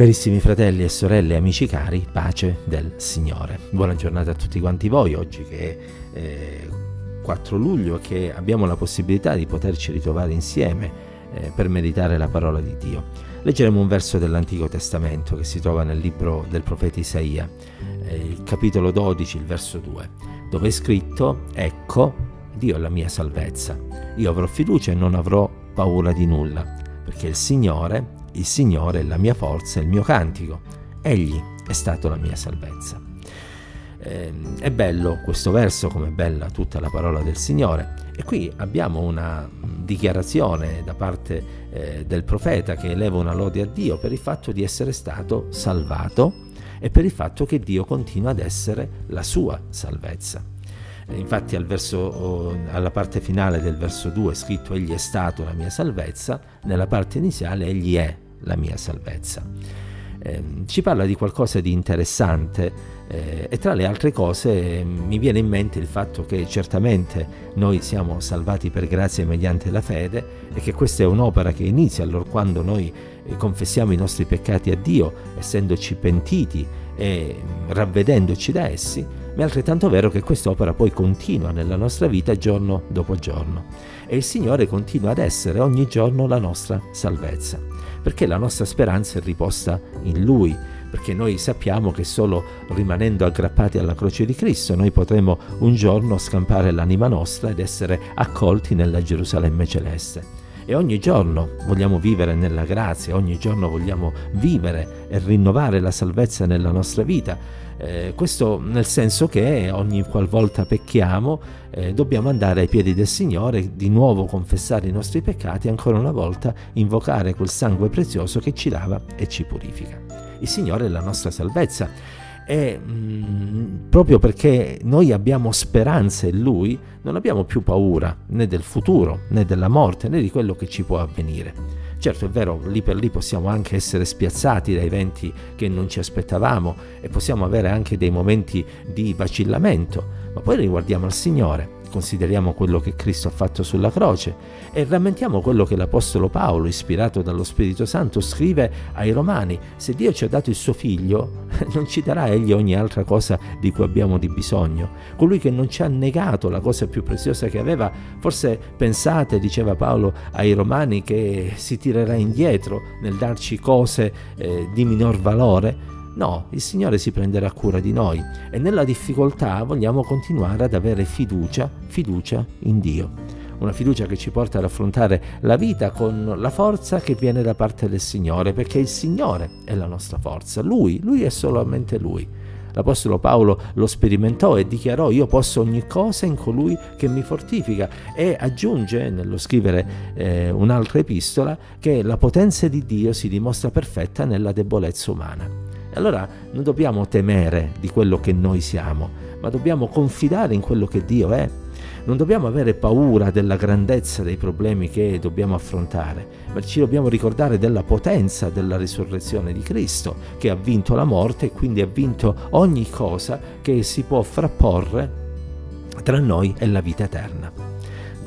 Carissimi fratelli e sorelle, amici cari, pace del Signore. Buona giornata a tutti quanti voi, oggi che è eh, 4 luglio e che abbiamo la possibilità di poterci ritrovare insieme eh, per meditare la parola di Dio. Leggeremo un verso dell'Antico Testamento che si trova nel libro del profeta Isaia, eh, il capitolo 12, il verso 2, dove è scritto, ecco, Dio è la mia salvezza, io avrò fiducia e non avrò paura di nulla, perché il Signore il Signore è la mia forza, il mio cantico. Egli è stato la mia salvezza. Eh, è bello questo verso, come è bella tutta la parola del Signore. E qui abbiamo una dichiarazione da parte eh, del profeta che eleva una lode a Dio per il fatto di essere stato salvato e per il fatto che Dio continua ad essere la sua salvezza. Infatti al verso, alla parte finale del verso 2 è scritto Egli è stato la mia salvezza, nella parte iniziale Egli è la mia salvezza. Eh, ci parla di qualcosa di interessante eh, e tra le altre cose eh, mi viene in mente il fatto che certamente noi siamo salvati per grazia mediante la fede e che questa è un'opera che inizia allora quando noi eh, confessiamo i nostri peccati a Dio, essendoci pentiti e ravvedendoci da essi, ma è altrettanto vero che quest'opera poi continua nella nostra vita giorno dopo giorno e il Signore continua ad essere ogni giorno la nostra salvezza, perché la nostra speranza è riposta in Lui, perché noi sappiamo che solo rimanendo aggrappati alla croce di Cristo noi potremo un giorno scampare l'anima nostra ed essere accolti nella Gerusalemme celeste. E ogni giorno vogliamo vivere nella grazia, ogni giorno vogliamo vivere e rinnovare la salvezza nella nostra vita. Eh, questo nel senso che ogni qualvolta pecchiamo eh, dobbiamo andare ai piedi del Signore, di nuovo confessare i nostri peccati e ancora una volta invocare quel sangue prezioso che ci lava e ci purifica. Il Signore è la nostra salvezza e mh, mm, proprio perché noi abbiamo speranza in Lui, non abbiamo più paura né del futuro, né della morte, né di quello che ci può avvenire. Certo è vero, lì per lì possiamo anche essere spiazzati da eventi che non ci aspettavamo e possiamo avere anche dei momenti di vacillamento, ma poi riguardiamo al Signore consideriamo quello che Cristo ha fatto sulla croce e rammentiamo quello che l'Apostolo Paolo, ispirato dallo Spirito Santo, scrive ai Romani. Se Dio ci ha dato il suo figlio, non ci darà egli ogni altra cosa di cui abbiamo di bisogno. Colui che non ci ha negato la cosa più preziosa che aveva, forse pensate, diceva Paolo ai Romani, che si tirerà indietro nel darci cose eh, di minor valore. No, il Signore si prenderà cura di noi e nella difficoltà vogliamo continuare ad avere fiducia, fiducia in Dio. Una fiducia che ci porta ad affrontare la vita con la forza che viene da parte del Signore, perché il Signore è la nostra forza, Lui, Lui è solamente Lui. L'Apostolo Paolo lo sperimentò e dichiarò io posso ogni cosa in colui che mi fortifica e aggiunge nello scrivere eh, un'altra epistola che la potenza di Dio si dimostra perfetta nella debolezza umana. E allora non dobbiamo temere di quello che noi siamo, ma dobbiamo confidare in quello che Dio è. Non dobbiamo avere paura della grandezza dei problemi che dobbiamo affrontare, ma ci dobbiamo ricordare della potenza della risurrezione di Cristo, che ha vinto la morte e quindi ha vinto ogni cosa che si può frapporre tra noi e la vita eterna.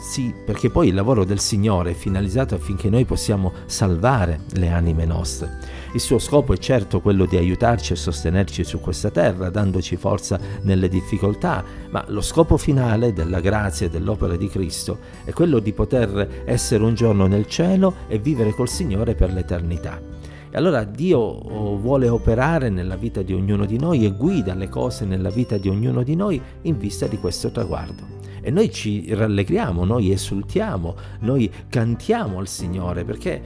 Sì, perché poi il lavoro del Signore è finalizzato affinché noi possiamo salvare le anime nostre. Il suo scopo è certo quello di aiutarci e sostenerci su questa terra, dandoci forza nelle difficoltà, ma lo scopo finale della grazia e dell'opera di Cristo è quello di poter essere un giorno nel cielo e vivere col Signore per l'eternità. E allora Dio oh, vuole operare nella vita di ognuno di noi e guida le cose nella vita di ognuno di noi in vista di questo traguardo. E noi ci rallegriamo, noi esultiamo, noi cantiamo al Signore perché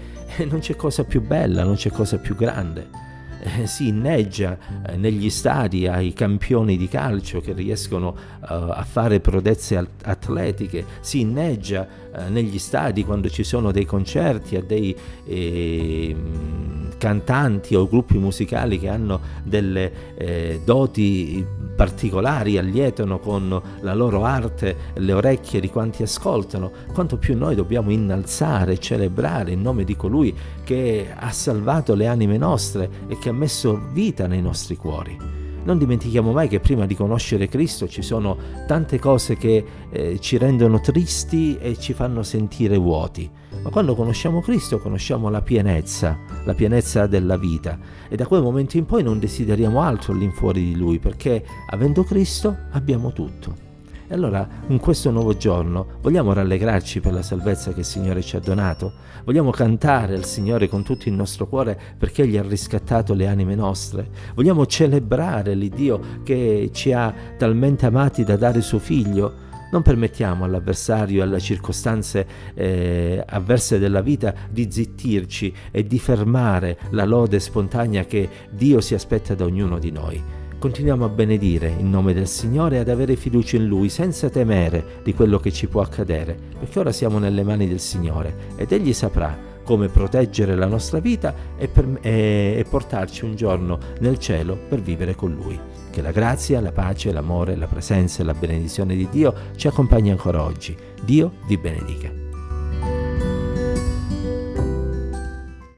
non c'è cosa più bella, non c'è cosa più grande eh, si inneggia eh, negli stadi ai campioni di calcio che riescono eh, a fare prodezze atletiche, si inneggia eh, negli stadi quando ci sono dei concerti a dei ehm, cantanti o gruppi musicali che hanno delle eh, doti particolari, allietano con la loro arte le orecchie di quanti ascoltano, quanto più noi dobbiamo innalzare e celebrare il nome di colui che ha salvato le anime nostre e che ha messo vita nei nostri cuori. Non dimentichiamo mai che prima di conoscere Cristo ci sono tante cose che eh, ci rendono tristi e ci fanno sentire vuoti ma quando conosciamo Cristo conosciamo la pienezza, la pienezza della vita e da quel momento in poi non desideriamo altro all'infuori di Lui perché avendo Cristo abbiamo tutto. E allora in questo nuovo giorno vogliamo rallegrarci per la salvezza che il Signore ci ha donato? Vogliamo cantare al Signore con tutto il nostro cuore perché Egli ha riscattato le anime nostre? Vogliamo celebrare l'Iddio che ci ha talmente amati da dare suo Figlio? Non permettiamo all'avversario e alle circostanze eh, avverse della vita di zittirci e di fermare la lode spontanea che Dio si aspetta da ognuno di noi. Continuiamo a benedire in nome del Signore e ad avere fiducia in Lui senza temere di quello che ci può accadere, perché ora siamo nelle mani del Signore ed Egli saprà come proteggere la nostra vita e, per, e, e portarci un giorno nel cielo per vivere con Lui. Che la grazia, la pace, l'amore, la presenza e la benedizione di Dio ci accompagni ancora oggi. Dio vi benedica.